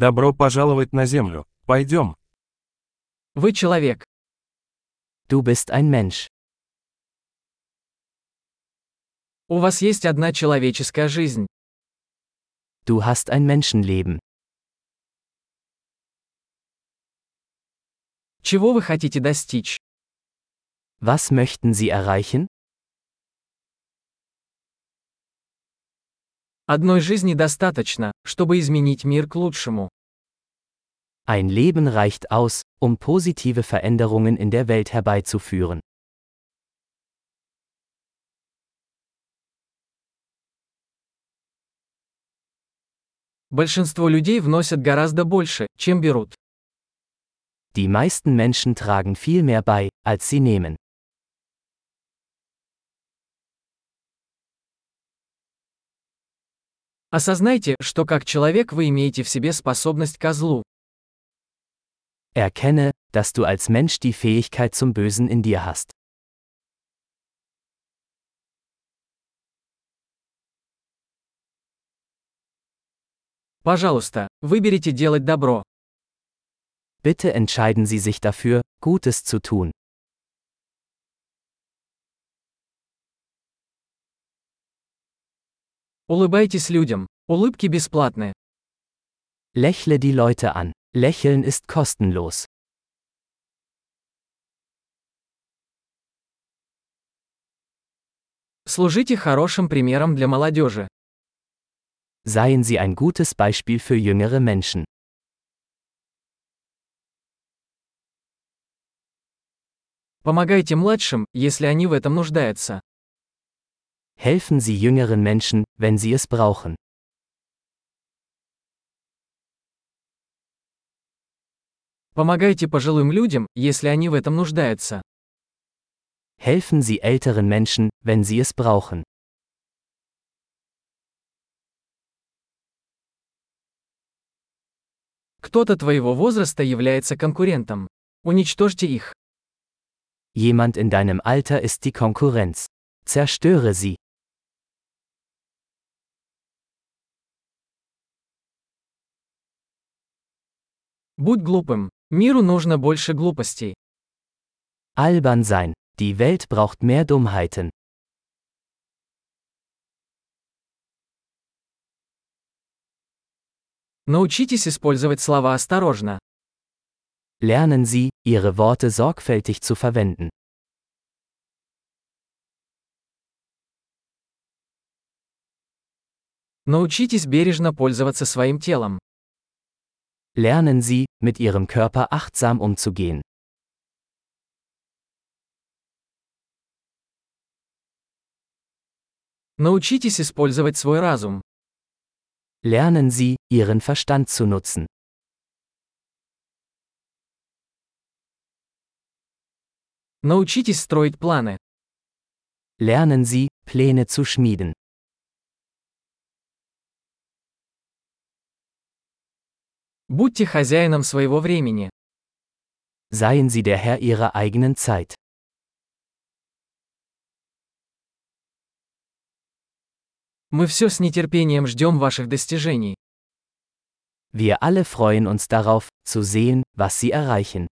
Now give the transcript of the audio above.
Добро пожаловать на Землю. Пойдем. Вы человек. Du bist ein Mensch. У вас есть одна человеческая жизнь. Du hast ein Menschenleben. Чего вы хотите достичь? Was möchten Sie erreichen? Одной жизни достаточно, чтобы изменить мир к лучшему. Ein Leben reicht aus, um positive Veränderungen in der Welt herbeizuführen. Большинство людей вносят гораздо больше, чем берут. Die meisten Menschen tragen viel mehr bei, als sie nehmen. Осознайте, что как человек вы имеете в себе способность к злу. Erkenne, dass du als Mensch die Fähigkeit zum Bösen in dir hast. Пожалуйста, выберите делать добро. Bitte entscheiden Sie sich dafür, Gutes zu tun. Улыбайтесь людям. Улыбки бесплатны. Lächle die Leute an. Lächeln ist kostenlos. Служите хорошим примером для молодежи. Seien Sie ein gutes Beispiel für jüngere Menschen. Помогайте младшим, если они в этом нуждаются. Helfen Sie jüngeren Menschen, wenn sie es brauchen. Помогайте пожилым людям, если они в этом нуждаются. Helfen Sie älteren Menschen, wenn sie es brauchen. Кто-то твоего возраста является конкурентом. Уничтожьте их. Jemand in deinem Alter ist die Konkurrenz. Zerstöre sie. Будь глупым. Миру нужно больше глупостей. Albern sein. Die Welt braucht mehr Dummheiten. Научитесь использовать слова осторожно. Lernen Sie, Ihre Worte sorgfältig zu verwenden. Научитесь бережно пользоваться своим телом. Lernen Sie, mit Ihrem Körper achtsam umzugehen. Научитесь использовать свой разум. Lernen Sie, Ihren Verstand zu nutzen. Научитесь строить планы. Lernen Sie, Pläne zu schmieden. Будьте хозяином своего времени. Seien Sie der Herr Ihrer eigenen Zeit. Мы все с нетерпением ждем ваших достижений. Wir alle freuen uns darauf, zu sehen, was Sie erreichen.